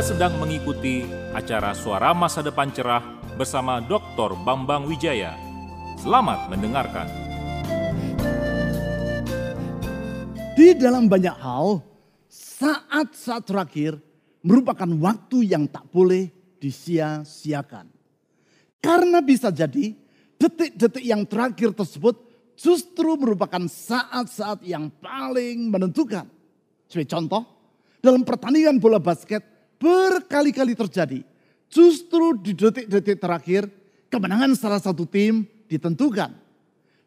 Sedang mengikuti acara Suara Masa Depan Cerah bersama Dr. Bambang Wijaya. Selamat mendengarkan. Di dalam banyak hal, saat-saat terakhir merupakan waktu yang tak boleh disia-siakan. Karena bisa jadi detik-detik yang terakhir tersebut justru merupakan saat-saat yang paling menentukan. Sebagai contoh, dalam pertandingan bola basket berkali-kali terjadi. Justru di detik-detik terakhir kemenangan salah satu tim ditentukan.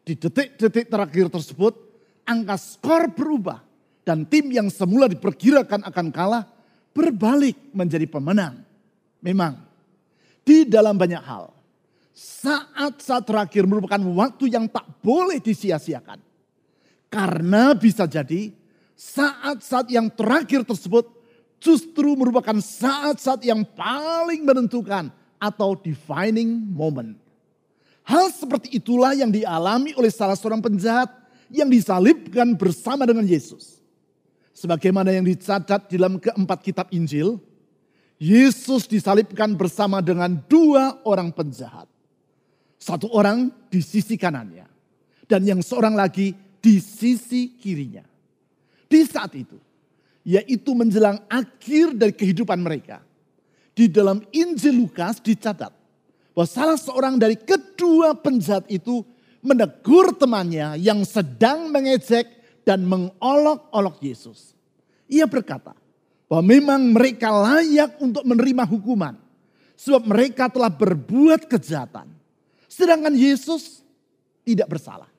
Di detik-detik terakhir tersebut angka skor berubah. Dan tim yang semula diperkirakan akan kalah berbalik menjadi pemenang. Memang di dalam banyak hal saat-saat terakhir merupakan waktu yang tak boleh disia-siakan. Karena bisa jadi saat-saat yang terakhir tersebut justru merupakan saat-saat yang paling menentukan atau defining moment. Hal seperti itulah yang dialami oleh salah seorang penjahat yang disalibkan bersama dengan Yesus. Sebagaimana yang dicatat dalam keempat kitab Injil, Yesus disalibkan bersama dengan dua orang penjahat. Satu orang di sisi kanannya dan yang seorang lagi di sisi kirinya. Di saat itu, yaitu menjelang akhir dari kehidupan mereka. Di dalam Injil Lukas dicatat bahwa salah seorang dari kedua penjahat itu menegur temannya yang sedang mengejek dan mengolok-olok Yesus. Ia berkata bahwa memang mereka layak untuk menerima hukuman sebab mereka telah berbuat kejahatan. Sedangkan Yesus tidak bersalah.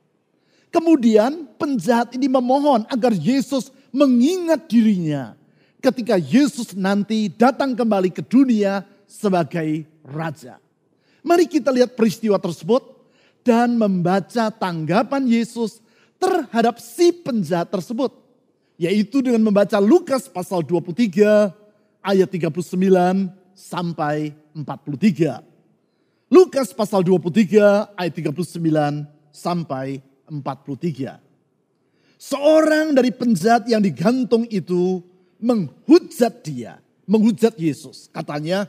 Kemudian penjahat ini memohon agar Yesus mengingat dirinya ketika Yesus nanti datang kembali ke dunia sebagai raja. Mari kita lihat peristiwa tersebut dan membaca tanggapan Yesus terhadap si penjahat tersebut. Yaitu dengan membaca Lukas pasal 23 ayat 39 sampai 43. Lukas pasal 23 ayat 39 sampai 43. Seorang dari penjahat yang digantung itu menghujat dia, menghujat Yesus. Katanya,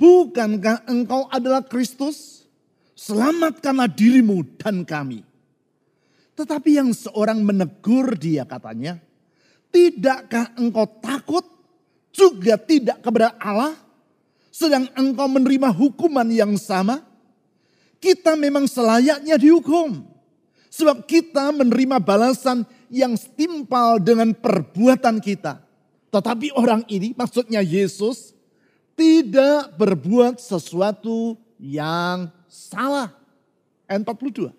bukankah engkau adalah Kristus? Selamatkanlah dirimu dan kami. Tetapi yang seorang menegur dia katanya, tidakkah engkau takut juga tidak kepada Allah? Sedang engkau menerima hukuman yang sama? Kita memang selayaknya dihukum. Sebab kita menerima balasan yang setimpal dengan perbuatan kita. Tetapi orang ini maksudnya Yesus tidak berbuat sesuatu yang salah. Ayat 42.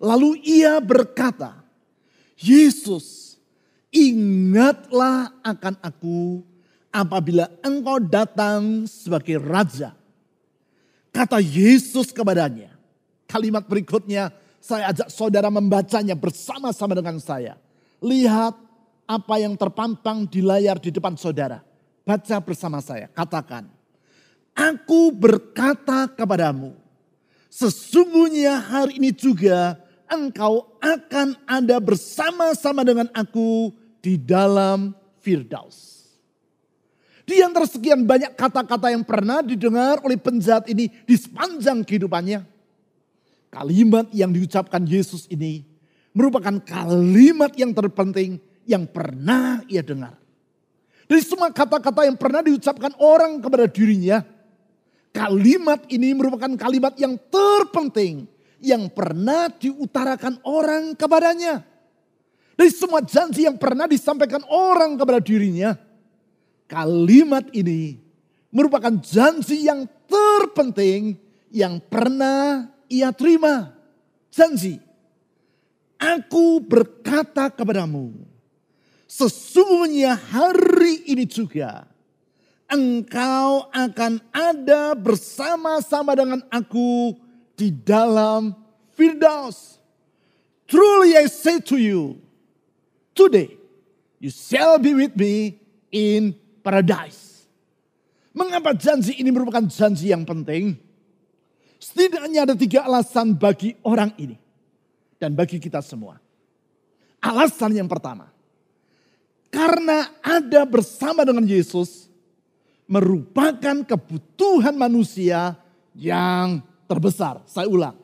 Lalu ia berkata, Yesus ingatlah akan aku apabila engkau datang sebagai raja. Kata Yesus kepadanya. Kalimat berikutnya saya ajak saudara membacanya bersama-sama dengan saya. Lihat apa yang terpampang di layar di depan saudara. Baca bersama saya. Katakan. Aku berkata kepadamu. Sesungguhnya hari ini juga engkau akan ada bersama-sama dengan aku di dalam Firdaus. Di antara sekian banyak kata-kata yang pernah didengar oleh penjahat ini di sepanjang kehidupannya Kalimat yang diucapkan Yesus ini merupakan kalimat yang terpenting yang pernah ia dengar. Dari semua kata-kata yang pernah diucapkan orang kepada dirinya, kalimat ini merupakan kalimat yang terpenting yang pernah diutarakan orang kepadanya. Dari semua janji yang pernah disampaikan orang kepada dirinya, kalimat ini merupakan janji yang terpenting yang pernah ia terima janji. Aku berkata kepadamu, sesungguhnya hari ini juga engkau akan ada bersama-sama dengan aku di dalam Firdaus. Truly I say to you, today you shall be with me in paradise. Mengapa janji ini merupakan janji yang penting? Setidaknya ada tiga alasan bagi orang ini. Dan bagi kita semua. Alasan yang pertama. Karena ada bersama dengan Yesus. merupakan kebutuhan manusia yang terbesar. Saya ulang.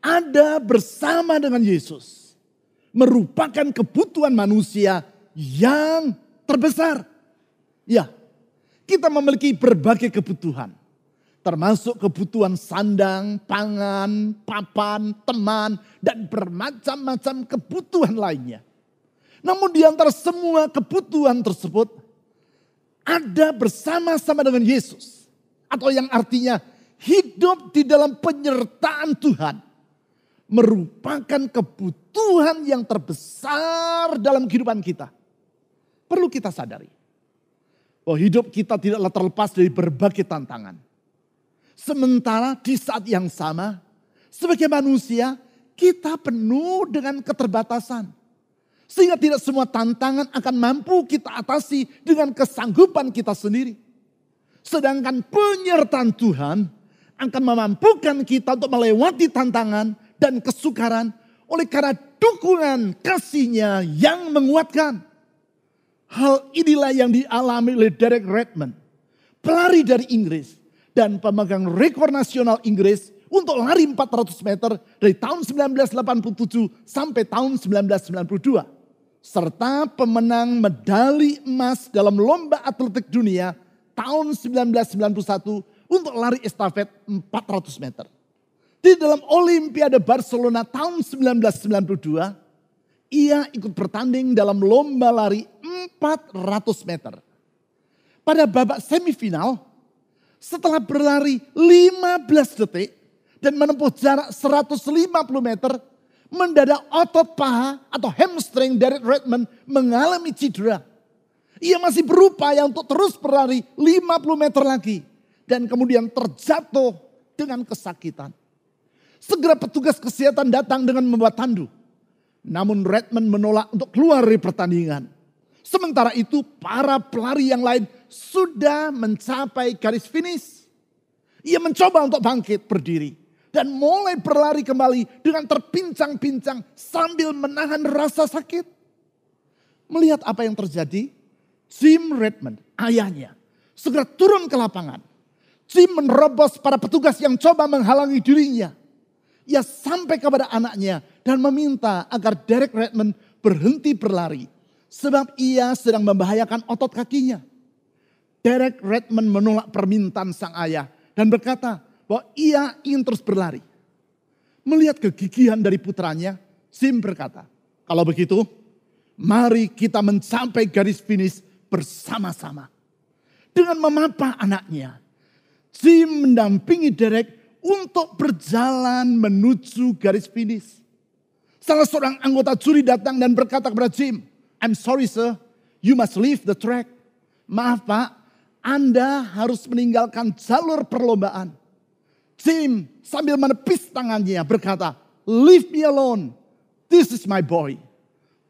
Ada bersama dengan Yesus merupakan kebutuhan manusia yang terbesar. Ya, kita memiliki berbagai kebutuhan. Termasuk kebutuhan sandang, pangan, papan, teman, dan bermacam-macam kebutuhan lainnya. Namun di antara semua kebutuhan tersebut, ada bersama-sama dengan Yesus. Atau yang artinya hidup di dalam penyertaan Tuhan. Merupakan kebutuhan yang terbesar dalam kehidupan kita. Perlu kita sadari. Bahwa hidup kita tidaklah terlepas dari berbagai tantangan. Sementara di saat yang sama, sebagai manusia, kita penuh dengan keterbatasan. Sehingga tidak semua tantangan akan mampu kita atasi dengan kesanggupan kita sendiri. Sedangkan penyertaan Tuhan akan memampukan kita untuk melewati tantangan dan kesukaran oleh karena dukungan kasihnya yang menguatkan. Hal inilah yang dialami oleh Derek Redmond, pelari dari Inggris dan pemegang rekor nasional Inggris untuk lari 400 meter dari tahun 1987 sampai tahun 1992 serta pemenang medali emas dalam lomba atletik dunia tahun 1991 untuk lari estafet 400 meter. Di dalam Olimpiade Barcelona tahun 1992, ia ikut bertanding dalam lomba lari 400 meter. Pada babak semifinal, setelah berlari 15 detik dan menempuh jarak 150 meter, mendadak otot paha atau hamstring dari Redmond mengalami cedera. Ia masih berupaya untuk terus berlari 50 meter lagi. Dan kemudian terjatuh dengan kesakitan. Segera petugas kesehatan datang dengan membawa tandu. Namun Redmond menolak untuk keluar dari pertandingan. Sementara itu para pelari yang lain sudah mencapai garis finish. Ia mencoba untuk bangkit berdiri dan mulai berlari kembali dengan terpincang-pincang sambil menahan rasa sakit. Melihat apa yang terjadi, Jim Redmond, ayahnya, segera turun ke lapangan. Jim menerobos para petugas yang coba menghalangi dirinya. Ia sampai kepada anaknya dan meminta agar Derek Redmond berhenti berlari. Sebab ia sedang membahayakan otot kakinya. Derek Redmond menolak permintaan sang ayah dan berkata, bahwa ia ingin terus berlari. Melihat kegigihan dari putranya, Sim berkata, kalau begitu mari kita mencapai garis finish bersama-sama. Dengan memapah anaknya, Sim mendampingi Derek untuk berjalan menuju garis finish. Salah seorang anggota juri datang dan berkata kepada Jim, I'm sorry sir, you must leave the track. Maaf pak, Anda harus meninggalkan jalur perlombaan. Jim sambil menepis tangannya berkata, leave me alone. This is my boy.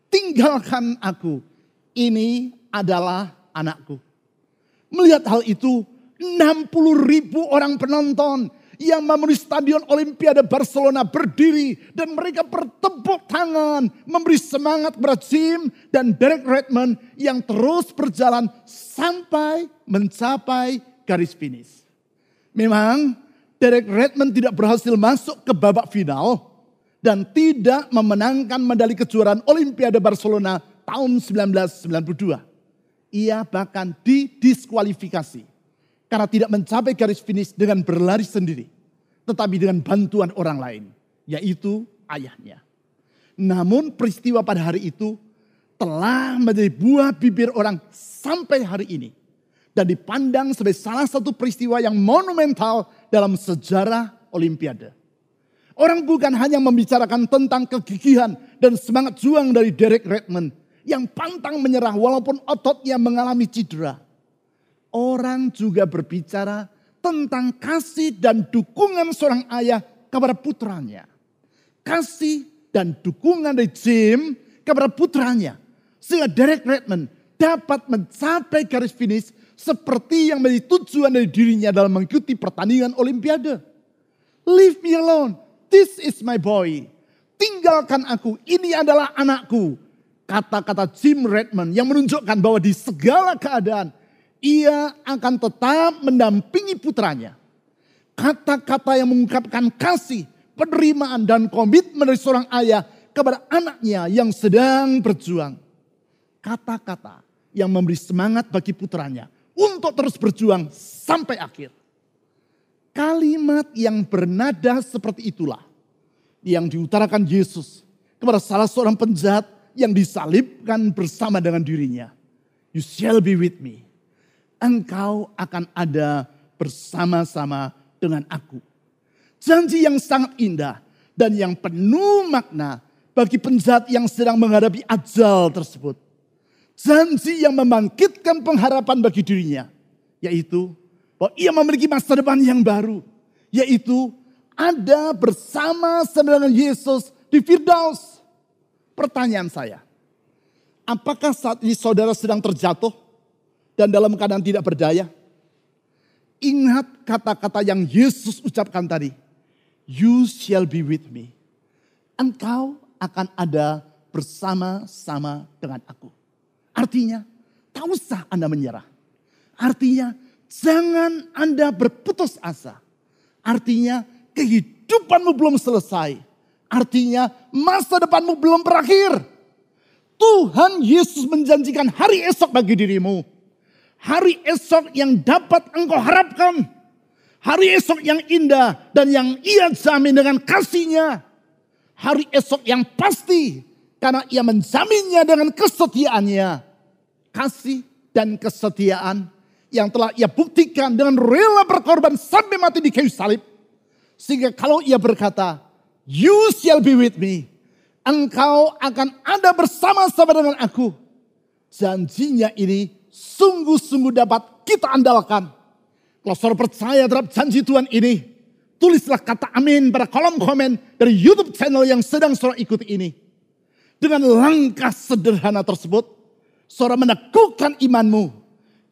Tinggalkan aku. Ini adalah anakku. Melihat hal itu, 60 ribu orang penonton yang memenuhi stadion Olimpiade Barcelona berdiri dan mereka bertepuk tangan memberi semangat kepada Jim dan Derek Redmond yang terus berjalan sampai mencapai garis finish. Memang Derek Redmond tidak berhasil masuk ke babak final dan tidak memenangkan medali kejuaraan Olimpiade Barcelona tahun 1992. Ia bahkan didiskualifikasi karena tidak mencapai garis finish dengan berlari sendiri, tetapi dengan bantuan orang lain, yaitu ayahnya. Namun peristiwa pada hari itu telah menjadi buah bibir orang sampai hari ini dan dipandang sebagai salah satu peristiwa yang monumental dalam sejarah Olimpiade. Orang bukan hanya membicarakan tentang kegigihan dan semangat juang dari Derek Redmond yang pantang menyerah walaupun ototnya mengalami cedera. Orang juga berbicara tentang kasih dan dukungan seorang ayah kepada putranya. Kasih dan dukungan dari Jim kepada putranya. Sehingga Derek Redmond dapat mencapai garis finish seperti yang menjadi tujuan dari dirinya dalam mengikuti pertandingan olimpiade. Leave me alone. This is my boy. Tinggalkan aku. Ini adalah anakku. Kata-kata Jim Redmond yang menunjukkan bahwa di segala keadaan ia akan tetap mendampingi putranya. Kata-kata yang mengungkapkan kasih, penerimaan dan komitmen dari seorang ayah kepada anaknya yang sedang berjuang. Kata-kata yang memberi semangat bagi putranya untuk terus berjuang sampai akhir. Kalimat yang bernada seperti itulah yang diutarakan Yesus kepada salah seorang penjahat yang disalibkan bersama dengan dirinya. You shall be with me. Engkau akan ada bersama-sama dengan aku. Janji yang sangat indah dan yang penuh makna bagi penjahat yang sedang menghadapi ajal tersebut. Janji yang membangkitkan pengharapan bagi dirinya. Yaitu bahwa ia memiliki masa depan yang baru. Yaitu ada bersama dengan Yesus di Firdaus. Pertanyaan saya, apakah saat ini saudara sedang terjatuh dan dalam keadaan tidak berdaya? Ingat kata-kata yang Yesus ucapkan tadi. You shall be with me. Engkau akan ada bersama-sama dengan aku. Artinya, tak usah Anda menyerah. Artinya, jangan Anda berputus asa. Artinya, kehidupanmu belum selesai. Artinya masa depanmu belum berakhir. Tuhan Yesus menjanjikan hari esok bagi dirimu. Hari esok yang dapat engkau harapkan. Hari esok yang indah dan yang ia jamin dengan kasihnya. Hari esok yang pasti karena ia menjaminnya dengan kesetiaannya. Kasih dan kesetiaan yang telah ia buktikan dengan rela berkorban sampai mati di kayu salib. Sehingga kalau ia berkata, You shall be with me. Engkau akan ada bersama-sama dengan aku. Janjinya ini sungguh-sungguh dapat kita andalkan. Kalau saudara percaya terhadap janji Tuhan ini, tulislah kata amin pada kolom komen dari YouTube channel yang sedang saudara ikuti ini. Dengan langkah sederhana tersebut, saudara meneguhkan imanmu,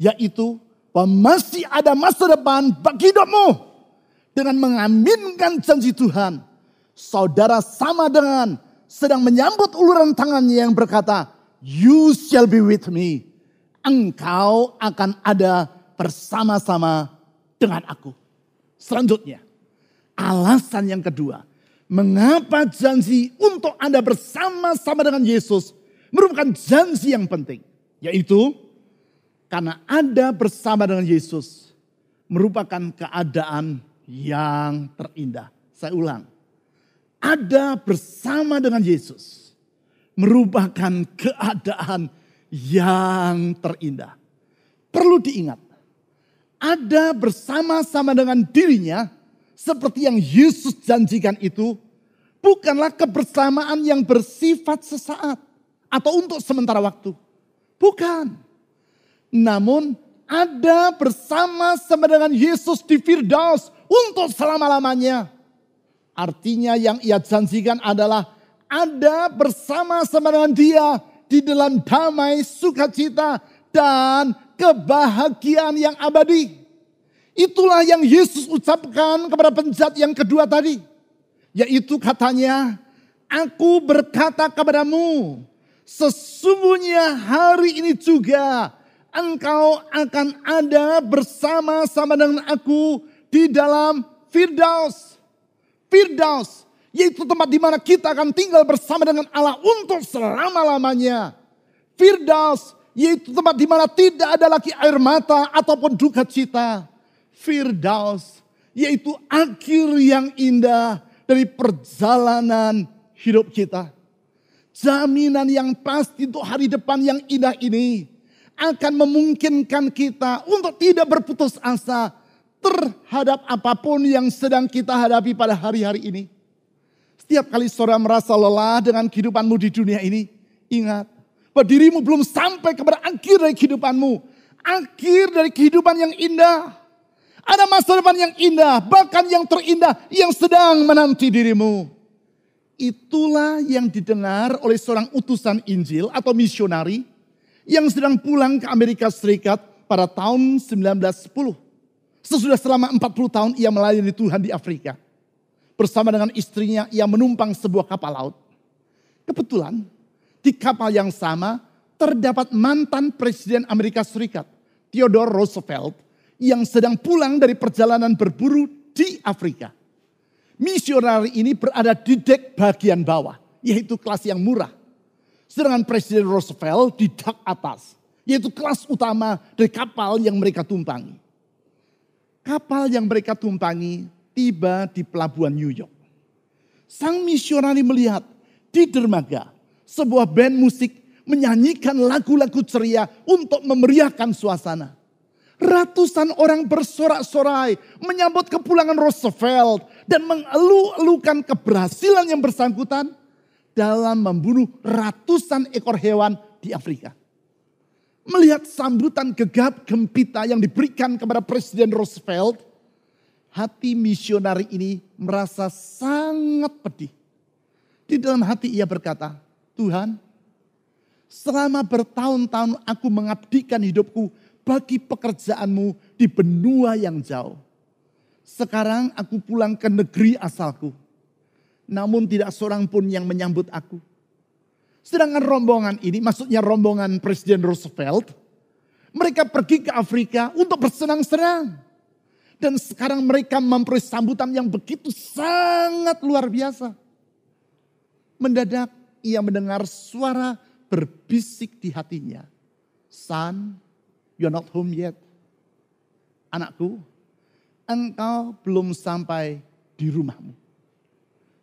yaitu bahwa masih ada masa depan bagi hidupmu. Dengan mengaminkan janji Tuhan, saudara sama dengan sedang menyambut uluran tangannya yang berkata, You shall be with me. Engkau akan ada bersama-sama dengan aku. Selanjutnya, alasan yang kedua. Mengapa janji untuk Anda bersama-sama dengan Yesus merupakan janji yang penting. Yaitu karena Anda bersama dengan Yesus merupakan keadaan yang terindah. Saya ulang ada bersama dengan Yesus merupakan keadaan yang terindah. Perlu diingat, ada bersama-sama dengan dirinya seperti yang Yesus janjikan itu bukanlah kebersamaan yang bersifat sesaat atau untuk sementara waktu. Bukan. Namun ada bersama-sama dengan Yesus di Firdaus untuk selama-lamanya. Artinya yang ia janjikan adalah ada bersama-sama dengan dia di dalam damai, sukacita, dan kebahagiaan yang abadi. Itulah yang Yesus ucapkan kepada penjahat yang kedua tadi. Yaitu katanya, aku berkata kepadamu, sesungguhnya hari ini juga engkau akan ada bersama-sama dengan aku di dalam Firdaus. Firdaus, yaitu tempat di mana kita akan tinggal bersama dengan Allah untuk selama-lamanya. Firdaus, yaitu tempat di mana tidak ada lagi air mata ataupun duka cita. Firdaus, yaitu akhir yang indah dari perjalanan hidup kita. Jaminan yang pasti untuk hari depan yang indah ini akan memungkinkan kita untuk tidak berputus asa terhadap apa pun yang sedang kita hadapi pada hari-hari ini. Setiap kali saudara merasa lelah dengan kehidupanmu di dunia ini, ingat bahwa dirimu belum sampai kepada akhir dari kehidupanmu. Akhir dari kehidupan yang indah. Ada masa depan yang indah, bahkan yang terindah yang sedang menanti dirimu. Itulah yang didengar oleh seorang utusan Injil atau misionari yang sedang pulang ke Amerika Serikat pada tahun 1910. Sesudah selama 40 tahun ia melayani Tuhan di Afrika. Bersama dengan istrinya ia menumpang sebuah kapal laut. Kebetulan di kapal yang sama terdapat mantan Presiden Amerika Serikat. Theodore Roosevelt yang sedang pulang dari perjalanan berburu di Afrika. Misionari ini berada di dek bagian bawah, yaitu kelas yang murah. Sedangkan Presiden Roosevelt di dak atas, yaitu kelas utama dari kapal yang mereka tumpangi. Kapal yang mereka tumpangi tiba di pelabuhan New York. Sang misionari melihat di dermaga sebuah band musik menyanyikan lagu-lagu ceria untuk memeriahkan suasana. Ratusan orang bersorak-sorai menyambut kepulangan Roosevelt dan mengeluh-elukan keberhasilan yang bersangkutan dalam membunuh ratusan ekor hewan di Afrika. Melihat sambutan gegap gempita yang diberikan kepada Presiden Roosevelt, hati misionari ini merasa sangat pedih. Di dalam hati ia berkata, Tuhan, Selama bertahun-tahun aku mengabdikan hidupku bagi pekerjaanmu di benua yang jauh. Sekarang aku pulang ke negeri asalku. Namun tidak seorang pun yang menyambut aku. Sedangkan rombongan ini, maksudnya rombongan Presiden Roosevelt, mereka pergi ke Afrika untuk bersenang-senang. Dan sekarang mereka memperoleh sambutan yang begitu sangat luar biasa. Mendadak ia mendengar suara berbisik di hatinya. Son, you're not home yet. Anakku, engkau belum sampai di rumahmu.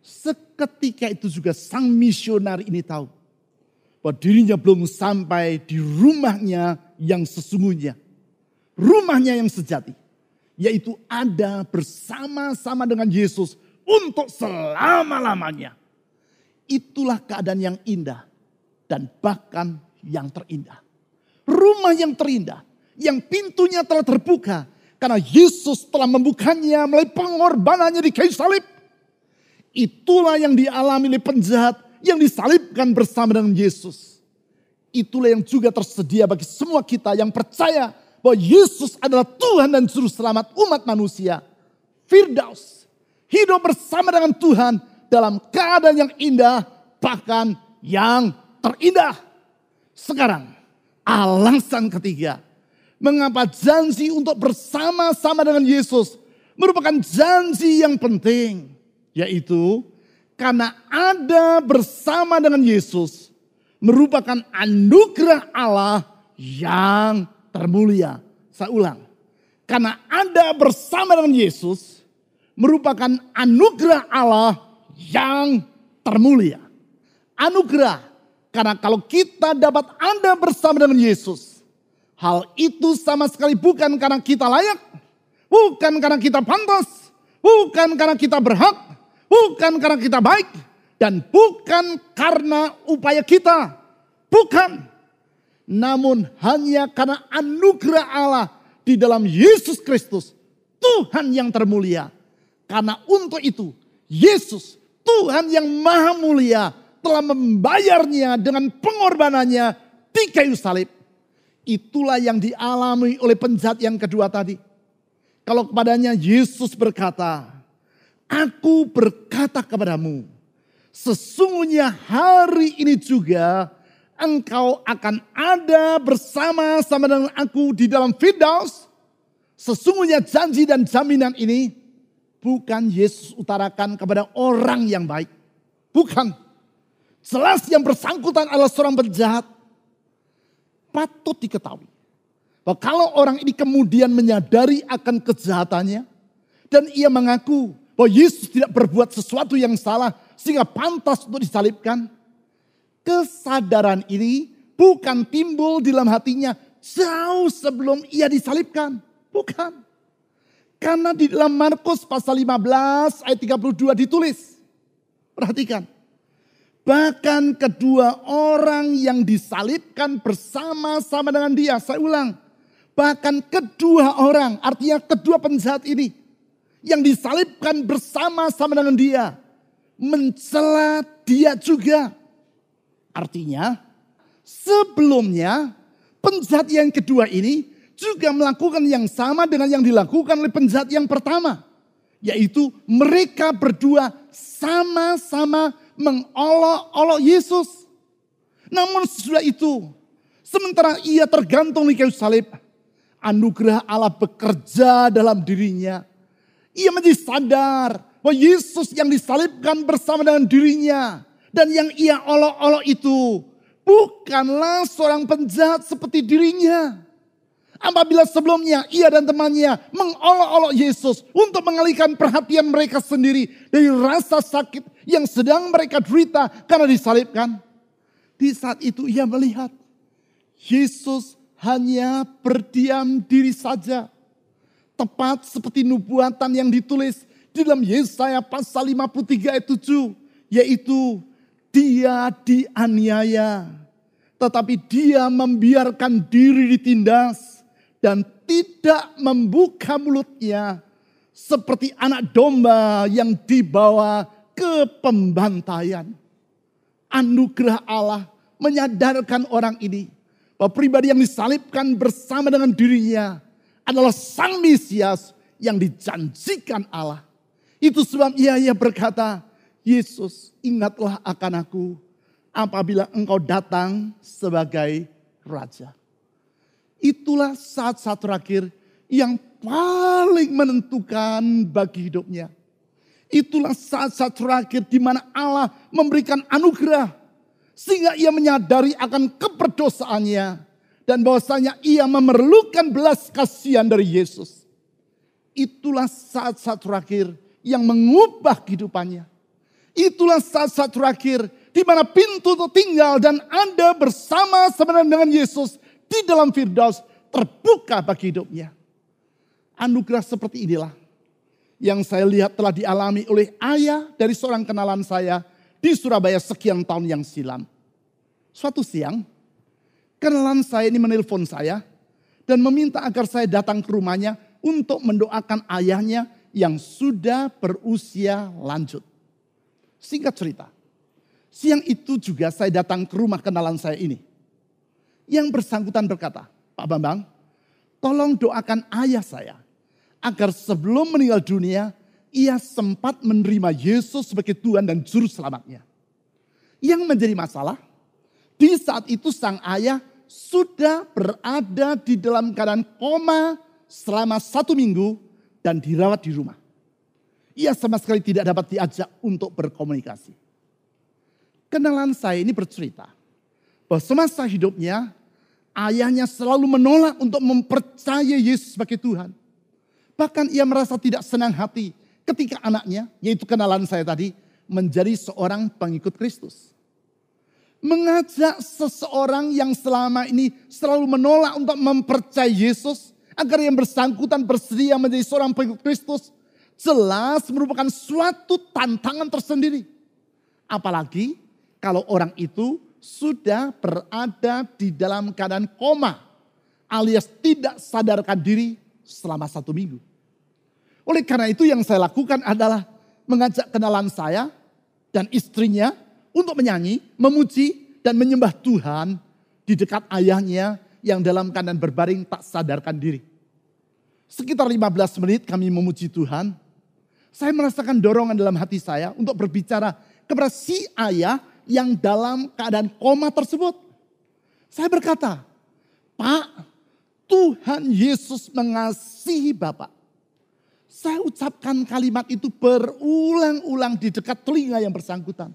Seketika itu juga sang misionaris ini tahu bahwa dirinya belum sampai di rumahnya yang sesungguhnya. Rumahnya yang sejati. Yaitu ada bersama-sama dengan Yesus untuk selama-lamanya. Itulah keadaan yang indah dan bahkan yang terindah. Rumah yang terindah, yang pintunya telah terbuka karena Yesus telah membukanya melalui pengorbanannya di kayu salib. Itulah yang dialami oleh penjahat yang disalibkan bersama dengan Yesus. Itulah yang juga tersedia bagi semua kita yang percaya bahwa Yesus adalah Tuhan dan Juru Selamat umat manusia. Firdaus, hidup bersama dengan Tuhan dalam keadaan yang indah, bahkan yang terindah. Sekarang alasan ketiga. Mengapa janji untuk bersama-sama dengan Yesus merupakan janji yang penting. Yaitu karena ada bersama dengan Yesus merupakan anugerah Allah yang termulia. Saya ulang. Karena ada bersama dengan Yesus merupakan anugerah Allah yang termulia. Anugerah karena kalau kita dapat ada bersama dengan Yesus, hal itu sama sekali bukan karena kita layak, bukan karena kita pantas, bukan karena kita berhak, bukan karena kita baik, dan bukan karena upaya kita. Bukan. Namun hanya karena anugerah Allah di dalam Yesus Kristus, Tuhan yang termulia. Karena untuk itu, Yesus, Tuhan yang maha mulia, telah membayarnya dengan pengorbanannya di kayu salib. Itulah yang dialami oleh penjahat yang kedua tadi. Kalau kepadanya Yesus berkata, Aku berkata kepadamu, sesungguhnya hari ini juga engkau akan ada bersama-sama dengan aku di dalam Firdaus. Sesungguhnya janji dan jaminan ini bukan Yesus utarakan kepada orang yang baik. Bukan. Jelas yang bersangkutan adalah seorang penjahat. Patut diketahui. Bahwa kalau orang ini kemudian menyadari akan kejahatannya. Dan ia mengaku bahwa Yesus tidak berbuat sesuatu yang salah. Sehingga pantas untuk disalibkan. Kesadaran ini bukan timbul di dalam hatinya jauh sebelum ia disalibkan. Bukan. Karena di dalam Markus pasal 15 ayat 32 ditulis. Perhatikan. Bahkan kedua orang yang disalibkan bersama-sama dengan dia. Saya ulang. Bahkan kedua orang, artinya kedua penjahat ini. Yang disalibkan bersama-sama dengan dia. Mencela dia juga. Artinya sebelumnya penjahat yang kedua ini juga melakukan yang sama dengan yang dilakukan oleh penjahat yang pertama. Yaitu mereka berdua sama-sama mengolok-olok Yesus. Namun sesudah itu, sementara ia tergantung di kayu salib, Anugerah Allah bekerja dalam dirinya. Ia menjadi sadar bahwa Yesus yang disalibkan bersama dengan dirinya. Dan yang ia olok-olok itu bukanlah seorang penjahat seperti dirinya. Apabila sebelumnya ia dan temannya mengolok-olok Yesus untuk mengalihkan perhatian mereka sendiri dari rasa sakit yang sedang mereka derita karena disalibkan. Di saat itu ia melihat Yesus hanya berdiam diri saja. Tepat seperti nubuatan yang ditulis di dalam Yesaya pasal 53 ayat 7. Yaitu dia dianiaya. Tetapi dia membiarkan diri ditindas dan tidak membuka mulutnya seperti anak domba yang dibawa ke pembantaian. Anugerah Allah menyadarkan orang ini bahwa pribadi yang disalibkan bersama dengan dirinya adalah sang Mesias yang dijanjikan Allah. Itu sebab ia, ia berkata, Yesus ingatlah akan aku apabila engkau datang sebagai Raja. Itulah saat-saat terakhir yang paling menentukan bagi hidupnya. Itulah saat-saat terakhir di mana Allah memberikan anugerah. Sehingga ia menyadari akan keperdosaannya. Dan bahwasanya ia memerlukan belas kasihan dari Yesus. Itulah saat-saat terakhir yang mengubah kehidupannya. Itulah saat-saat terakhir di mana pintu tertinggal dan Anda bersama sebenarnya dengan Yesus di dalam Firdaus terbuka bagi hidupnya. Anugerah seperti inilah yang saya lihat telah dialami oleh ayah dari seorang kenalan saya di Surabaya sekian tahun yang silam. Suatu siang, kenalan saya ini menelpon saya dan meminta agar saya datang ke rumahnya untuk mendoakan ayahnya yang sudah berusia lanjut. Singkat cerita, siang itu juga saya datang ke rumah kenalan saya ini. Yang bersangkutan berkata, Pak Bambang, tolong doakan ayah saya agar sebelum meninggal dunia ia sempat menerima Yesus sebagai Tuhan dan Juru Selamatnya. Yang menjadi masalah, di saat itu sang ayah sudah berada di dalam keadaan koma selama satu minggu dan dirawat di rumah. Ia sama sekali tidak dapat diajak untuk berkomunikasi. Kenalan saya ini bercerita bahwa semasa hidupnya ayahnya selalu menolak untuk mempercayai Yesus sebagai Tuhan. Bahkan ia merasa tidak senang hati ketika anaknya, yaitu kenalan saya tadi, menjadi seorang pengikut Kristus. Mengajak seseorang yang selama ini selalu menolak untuk mempercayai Yesus, agar yang bersangkutan bersedia menjadi seorang pengikut Kristus, jelas merupakan suatu tantangan tersendiri. Apalagi kalau orang itu sudah berada di dalam keadaan koma alias tidak sadarkan diri selama satu minggu. Oleh karena itu yang saya lakukan adalah mengajak kenalan saya dan istrinya untuk menyanyi, memuji dan menyembah Tuhan di dekat ayahnya yang dalam keadaan berbaring tak sadarkan diri. Sekitar 15 menit kami memuji Tuhan. Saya merasakan dorongan dalam hati saya untuk berbicara kepada si ayah yang dalam keadaan koma tersebut. Saya berkata, Pak, Tuhan Yesus mengasihi Bapak. Saya ucapkan kalimat itu berulang-ulang di dekat telinga yang bersangkutan.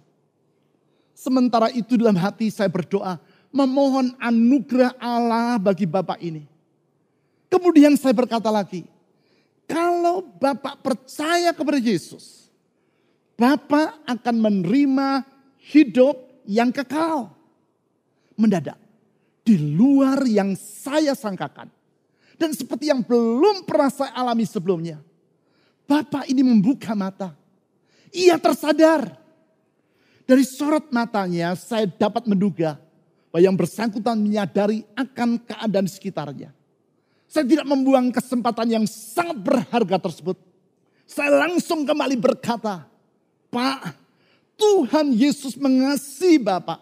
Sementara itu dalam hati saya berdoa, memohon anugerah Allah bagi Bapak ini. Kemudian saya berkata lagi, kalau Bapak percaya kepada Yesus, Bapak akan menerima hidup yang kekal. Mendadak. Di luar yang saya sangkakan. Dan seperti yang belum pernah saya alami sebelumnya. Bapak ini membuka mata. Ia tersadar. Dari sorot matanya saya dapat menduga bahwa yang bersangkutan menyadari akan keadaan sekitarnya. Saya tidak membuang kesempatan yang sangat berharga tersebut. Saya langsung kembali berkata, Pak, Tuhan Yesus mengasihi Bapak.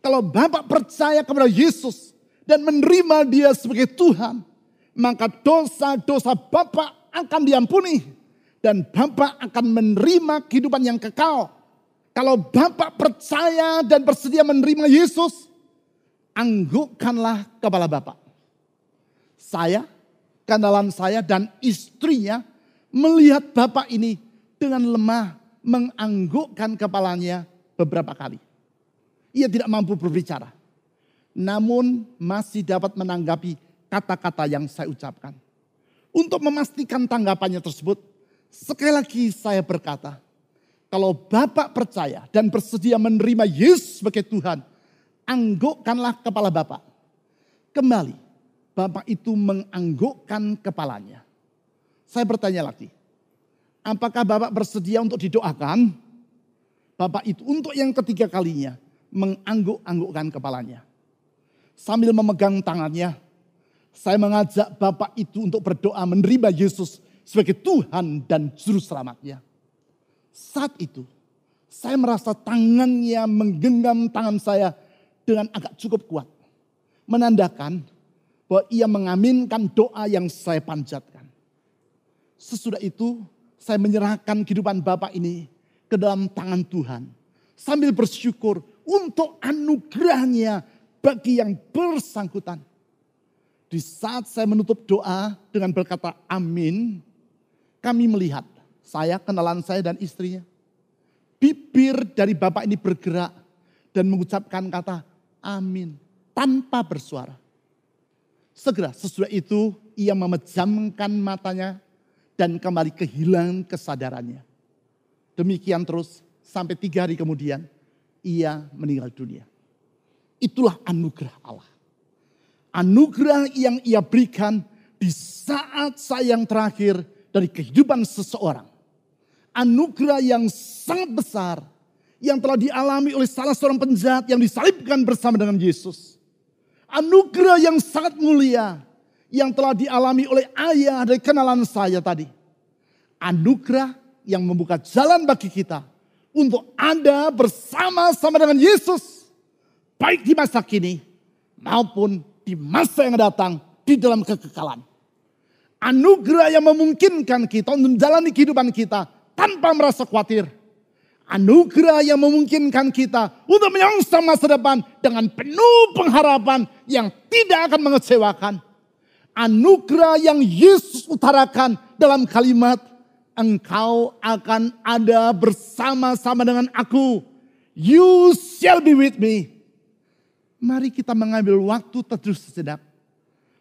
Kalau Bapak percaya kepada Yesus dan menerima dia sebagai Tuhan, maka dosa-dosa Bapak akan diampuni dan Bapak akan menerima kehidupan yang kekal. Kalau Bapak percaya dan bersedia menerima Yesus, anggukkanlah kepala Bapak. Saya kenalan saya dan istrinya melihat bapak ini dengan lemah menganggukkan kepalanya beberapa kali. Ia tidak mampu berbicara. Namun masih dapat menanggapi kata-kata yang saya ucapkan. Untuk memastikan tanggapannya tersebut, sekali lagi saya berkata, kalau Bapak percaya dan bersedia menerima Yesus sebagai Tuhan, anggukkanlah kepala Bapak. Kembali, Bapak itu menganggukkan kepalanya. Saya bertanya lagi, apakah Bapak bersedia untuk didoakan? Bapak itu untuk yang ketiga kalinya mengangguk-anggukkan kepalanya. Sambil memegang tangannya, saya mengajak Bapak itu untuk berdoa menerima Yesus sebagai Tuhan dan Juru Selamatnya. Saat itu, saya merasa tangannya menggenggam tangan saya dengan agak cukup kuat. Menandakan bahwa ia mengaminkan doa yang saya panjatkan. Sesudah itu, saya menyerahkan kehidupan Bapak ini ke dalam tangan Tuhan. Sambil bersyukur untuk anugerahnya bagi yang bersangkutan. Di saat saya menutup doa dengan berkata amin, kami melihat saya, kenalan saya dan istrinya. Bibir dari Bapak ini bergerak dan mengucapkan kata amin tanpa bersuara. Segera sesudah itu ia memejamkan matanya dan kembali kehilangan kesadarannya. Demikian terus sampai tiga hari kemudian ia meninggal dunia. Itulah anugerah Allah. Anugerah yang ia berikan di saat saya yang terakhir dari kehidupan seseorang. Anugerah yang sangat besar yang telah dialami oleh salah seorang penjahat yang disalibkan bersama dengan Yesus anugerah yang sangat mulia yang telah dialami oleh ayah dari kenalan saya tadi. Anugerah yang membuka jalan bagi kita untuk ada bersama-sama dengan Yesus. Baik di masa kini maupun di masa yang datang di dalam kekekalan. Anugerah yang memungkinkan kita untuk menjalani kehidupan kita tanpa merasa khawatir anugerah yang memungkinkan kita untuk menyongsong masa depan dengan penuh pengharapan yang tidak akan mengecewakan. Anugerah yang Yesus utarakan dalam kalimat, engkau akan ada bersama-sama dengan aku. You shall be with me. Mari kita mengambil waktu terus sejenak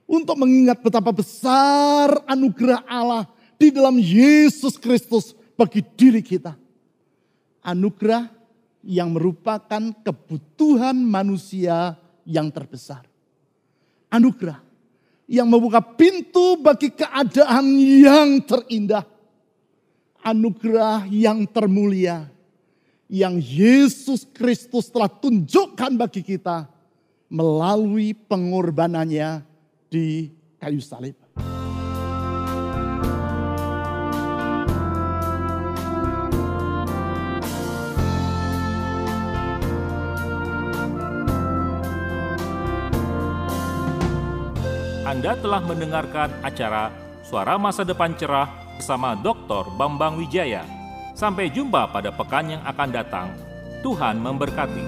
untuk mengingat betapa besar anugerah Allah di dalam Yesus Kristus bagi diri kita anugerah yang merupakan kebutuhan manusia yang terbesar. Anugerah yang membuka pintu bagi keadaan yang terindah. Anugerah yang termulia yang Yesus Kristus telah tunjukkan bagi kita melalui pengorbanannya di kayu salib. Anda telah mendengarkan acara Suara Masa Depan Cerah bersama Dr. Bambang Wijaya. Sampai jumpa pada pekan yang akan datang. Tuhan memberkati.